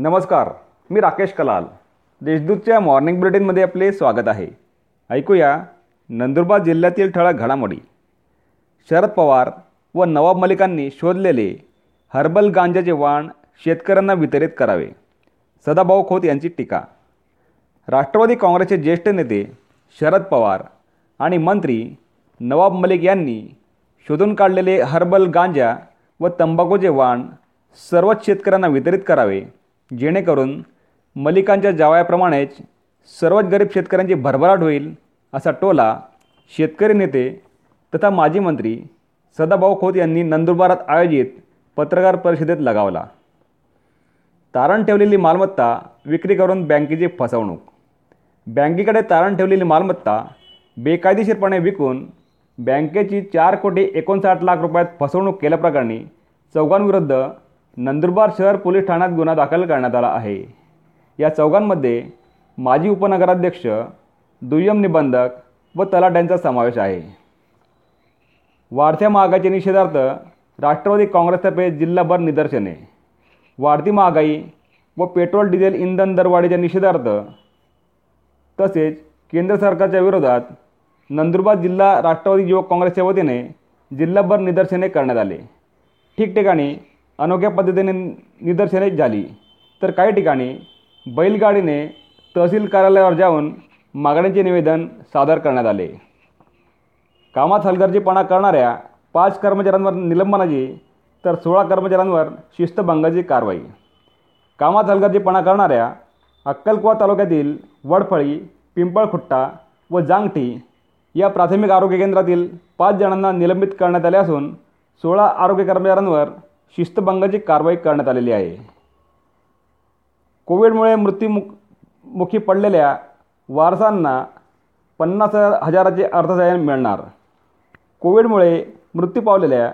नमस्कार मी राकेश कलाल. देशदूतच्या मॉर्निंग बुलेटिनमध्ये आपले स्वागत आहे. ऐकूया नंदुरबार जिल्ह्यातील ठळक घडामोडी. शरद पवार व नवाब मलिकांनी शोधलेले हर्बल गांजाचे वाण शेतकऱ्यांना वितरित करावे. सदाभाऊ खोत यांची टीका. राष्ट्रवादी काँग्रेसचे ज्येष्ठ नेते शरद पवार आणि मंत्री नवाब मलिक यांनी शोधून काढलेले हर्बल गांजा व तंबाखूचे वाण सर्वच शेतकऱ्यांना वितरित करावे. जेणेकरून मलिकांच्या जावयाप्रमाणेच सर्वच गरीब शेतकऱ्यांची भरभराट होईल असा टोला शेतकरी नेते तथा माजी मंत्री सदाभाऊ खोत यांनी नंदुरबारात आयोजित पत्रकार परिषदेत लगावला. तारण ठेवलेली मालमत्ता विक्री करून बँकेची फसवणूक. बँकेकडे तारण ठेवलेली मालमत्ता बेकायदेशीरपणे विकून बँकेची चार कोटी एकोणसाठ लाख रुपयात फसवणूक केल्याप्रकरणी चौघांविरुद्ध नंदुरबार शहर पोलीस ठाण्यात गुन्हा दाखल करण्यात आला आहे. या चौघांमध्ये माजी उपनगराध्यक्ष दुय्यम निबंधक व तलाट्यांचा समावेश आहे. वाढत्या महागाईच्या निषेधार्थ राष्ट्रवादी काँग्रेसतर्फे जिल्हाभर निदर्शने. वाढती महागाई व पेट्रोल डिझेल इंधन दरवाढीच्या निषेधार्थ तसेच केंद्र सरकारच्या विरोधात नंदुरबार जिल्हा राष्ट्रवादी युवक काँग्रेसच्या वतीने जिल्हाभर निदर्शने करण्यात आले. ठिकठिकाणी अनोख्या पद्धतीने निदर्शने झाली. तर काही ठिकाणी बैलगाडीने तहसील कार्यालयावर जाऊन मागण्यांचे निवेदन सादर करण्यात आले. कामात हलगर्जीपणा करणाऱ्या पाच कर्मचाऱ्यांवर निलंबनाची तर सोळा कर्मचाऱ्यांवर शिस्तभंगाची कारवाई. कामात हलगर्जीपणा करणाऱ्या अक्कलकुवा तालुक्यातील वडफळी पिंपळखुट्टा व जांगठी या प्राथमिक आरोग्य केंद्रातील पाच जणांना निलंबित करण्यात आले असून सोळा आरोग्य कर्मचाऱ्यांवर शिस्तभंगाची कारवाई करण्यात आलेली आहे. कोविडमुळे मृत्युमुख मुखी पडलेल्या वारसांना पन्नास हजाराचे अर्थसहाय्य मिळणार. कोविडमुळे मृत्यू पावलेल्या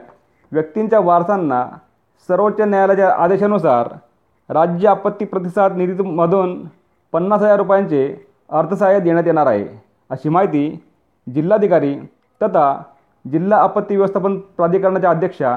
व्यक्तींच्या वारसांना सर्वोच्च न्यायालयाच्या आदेशानुसार राज्य आपत्ती प्रतिसाद निधीमधून पन्नास हजार रुपयांचे अर्थसहाय्य देण्यात येणार आहे अशी माहिती जिल्हाधिकारी तथा जिल्हा आपत्ती व्यवस्थापन प्राधिकरणाच्या अध्यक्षा